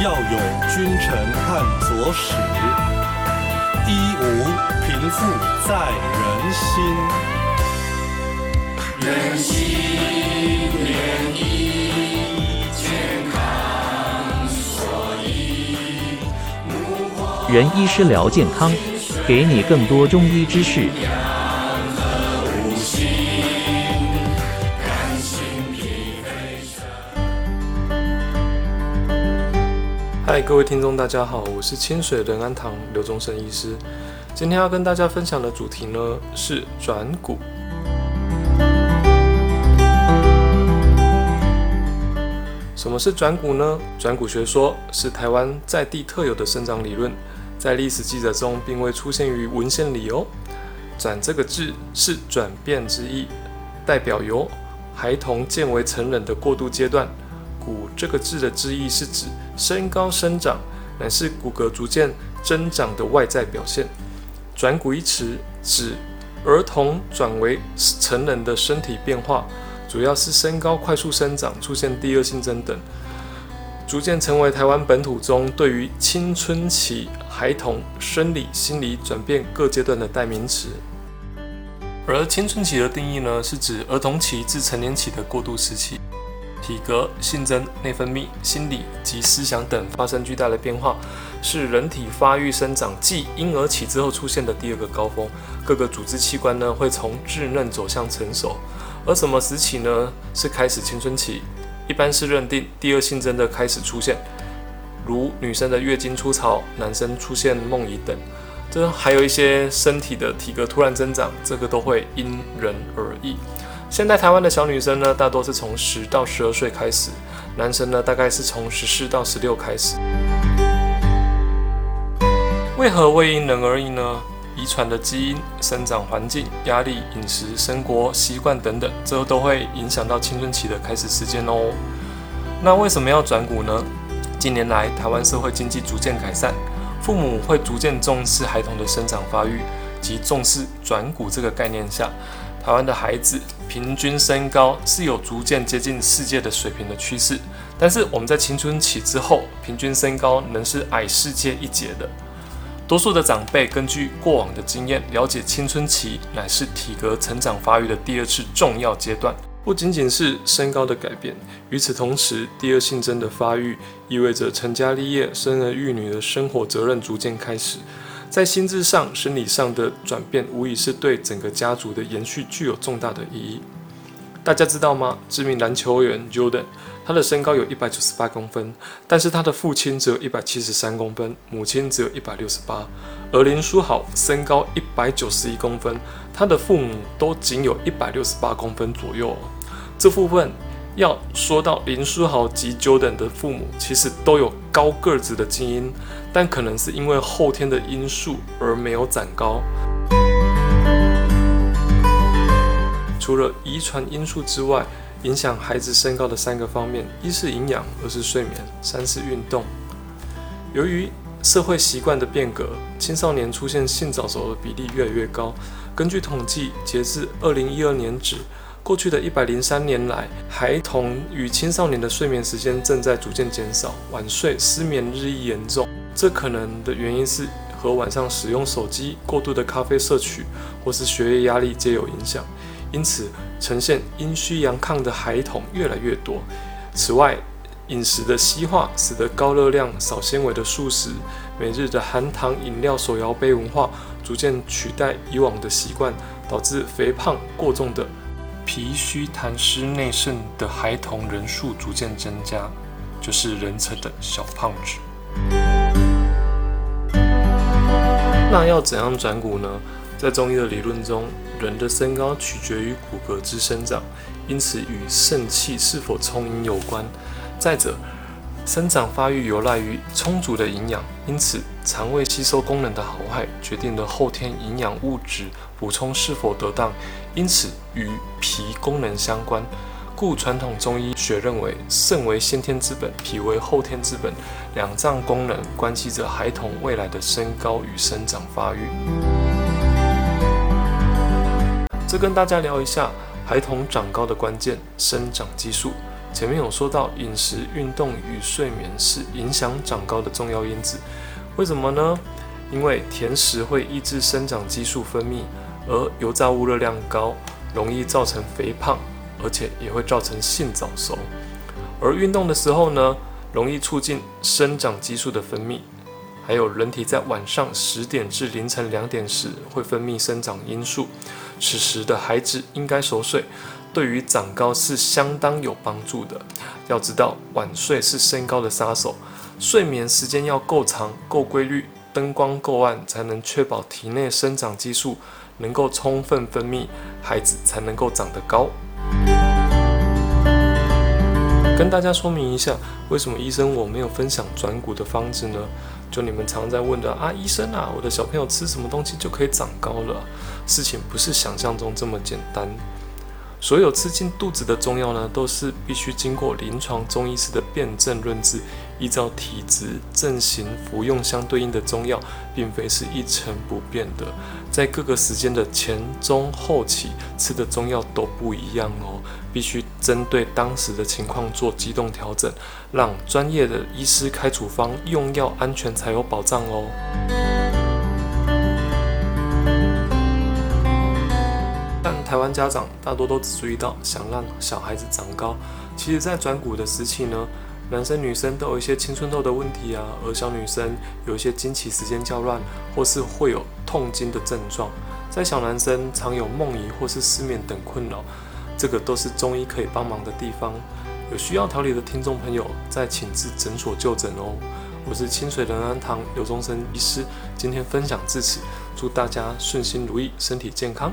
要有君臣判佐使，一无贫富在人心。人心连意，健康所依。仁医师聊健康，给你更多中医知识。嗨，各位听众，大家好，我是清水仁安堂刘忠生医师。今天要跟大家分享的主题呢是转骨。什么是转骨呢？转骨学说是台湾在地特有的生长理论，在历史记载中并未出现于文献里哦。转这个字是转变之意，代表由孩童渐为成人的过渡阶段。骨这个字的字义是指身高生长，乃是骨骼逐渐增长的外在表现。转骨一词指儿童转为成人的身体变化，主要是身高快速生长、出现第二性征等，逐渐成为台湾本土中对于青春期孩童生理、心理转变各阶段的代名词。而青春期的定义呢，是指儿童期至成年期的过渡时期。体格、性征、内分泌、心理及思想等发生巨大的变化，是人体发育生长继婴儿期之后出现的第二个高峰。各个组织器官呢会从稚嫩走向成熟。而什么时期呢？是开始青春期，一般是认定第二性征的开始出现，如女生的月经初潮、男生出现梦遗等。这还有一些身体的体格突然增长，这个都会因人而异。现在台湾的小女生呢，大多是从十到十二岁开始；男生呢，大概是从十四到十六开始。为何会因人而异呢？遗传的基因、生长环境、压力、饮食、生活习惯等等，这都会影响到青春期的开始时间哦。那为什么要转股呢？近年来，台湾社会经济逐渐改善，父母会逐渐重视孩童的生长发育及重视转骨这个概念下。台湾的孩子平均身高是有逐渐接近世界的水平的趋势，但是我们在青春期之后，平均身高仍是矮世界一截的。多数的长辈根据过往的经验，了解青春期乃是体格成长发育的第二次重要阶段，不仅仅是身高的改变。与此同时，第二性征的发育意味着成家立业、生儿育女的生活责任逐渐开始。在心智上、生理上的转变，无疑是对整个家族的延续具有重大的意义。大家知道吗？知名篮球员 Jordan，他的身高有一百九十八公分，但是他的父亲只有一百七十三公分，母亲只有一百六十八。而林书豪身高一百九十一公分，他的父母都仅有一百六十八公分左右。这部分。要说到林书豪及 Jordan 的父母，其实都有高个子的基因，但可能是因为后天的因素而没有长高。除了遗传因素之外，影响孩子身高的三个方面：一是营养，二是睡眠，三是运动。由于社会习惯的变革，青少年出现性早熟的比例越来越高。根据统计，截至二零一二年止。过去的一百零三年来，孩童与青少年的睡眠时间正在逐渐减少，晚睡、失眠日益严重。这可能的原因是和晚上使用手机、过度的咖啡摄取，或是学业压力皆有影响。因此，呈现阴虚阳亢的孩童越来越多。此外，饮食的西化使得高热量、少纤维的素食、每日的含糖饮料手摇杯文化逐渐取代以往的习惯，导致肥胖过重的。脾虚痰湿内盛的孩童人数逐渐增加，就是人称的小胖子。那要怎样转骨呢？在中医的理论中，人的身高取决于骨骼之生长，因此与肾气是否充盈有关。再者，生长发育有赖于充足的营养，因此肠胃吸收功能的好坏决定了后天营养物质补充是否得当，因此与脾功能相关。故传统中医学认为，肾为先天之本，脾为后天之本，两脏功能关系着孩童未来的身高与生长发育。这跟大家聊一下孩童长高的关键——生长激素。前面有说到，饮食、运动与睡眠是影响长高的重要因子。为什么呢？因为甜食会抑制生长激素分泌，而油炸物热量高，容易造成肥胖，而且也会造成性早熟。而运动的时候呢，容易促进生长激素的分泌。还有人体在晚上十点至凌晨两点时会分泌生长因素，此时的孩子应该熟睡，对于长高是相当有帮助的。要知道，晚睡是身高的杀手，睡眠时间要够长、够规律，灯光够暗，才能确保体内生长激素能够充分分泌，孩子才能够长得高。跟大家说明一下，为什么医生我没有分享转骨的方子呢？就你们常在问的啊，医生啊，我的小朋友吃什么东西就可以长高了？事情不是想象中这么简单。所有吃进肚子的中药呢，都是必须经过临床中医师的辨证论治，依照体质、症型服用相对应的中药，并非是一成不变的。在各个时间的前、中、后期吃的中药都不一样哦，必须针对当时的情况做机动调整，让专业的医师开处方，用药安全才有保障哦。台湾家长大多都只注意到想让小孩子长高，其实在转骨的时期呢，男生女生都有一些青春痘的问题啊，而小女生有一些经期时间较乱，或是会有痛经的症状，在小男生常有梦遗或是失眠等困扰，这个都是中医可以帮忙的地方。有需要调理的听众朋友，再请至诊所就诊哦。我是清水仁安堂刘忠生医师，今天分享至此，祝大家顺心如意，身体健康。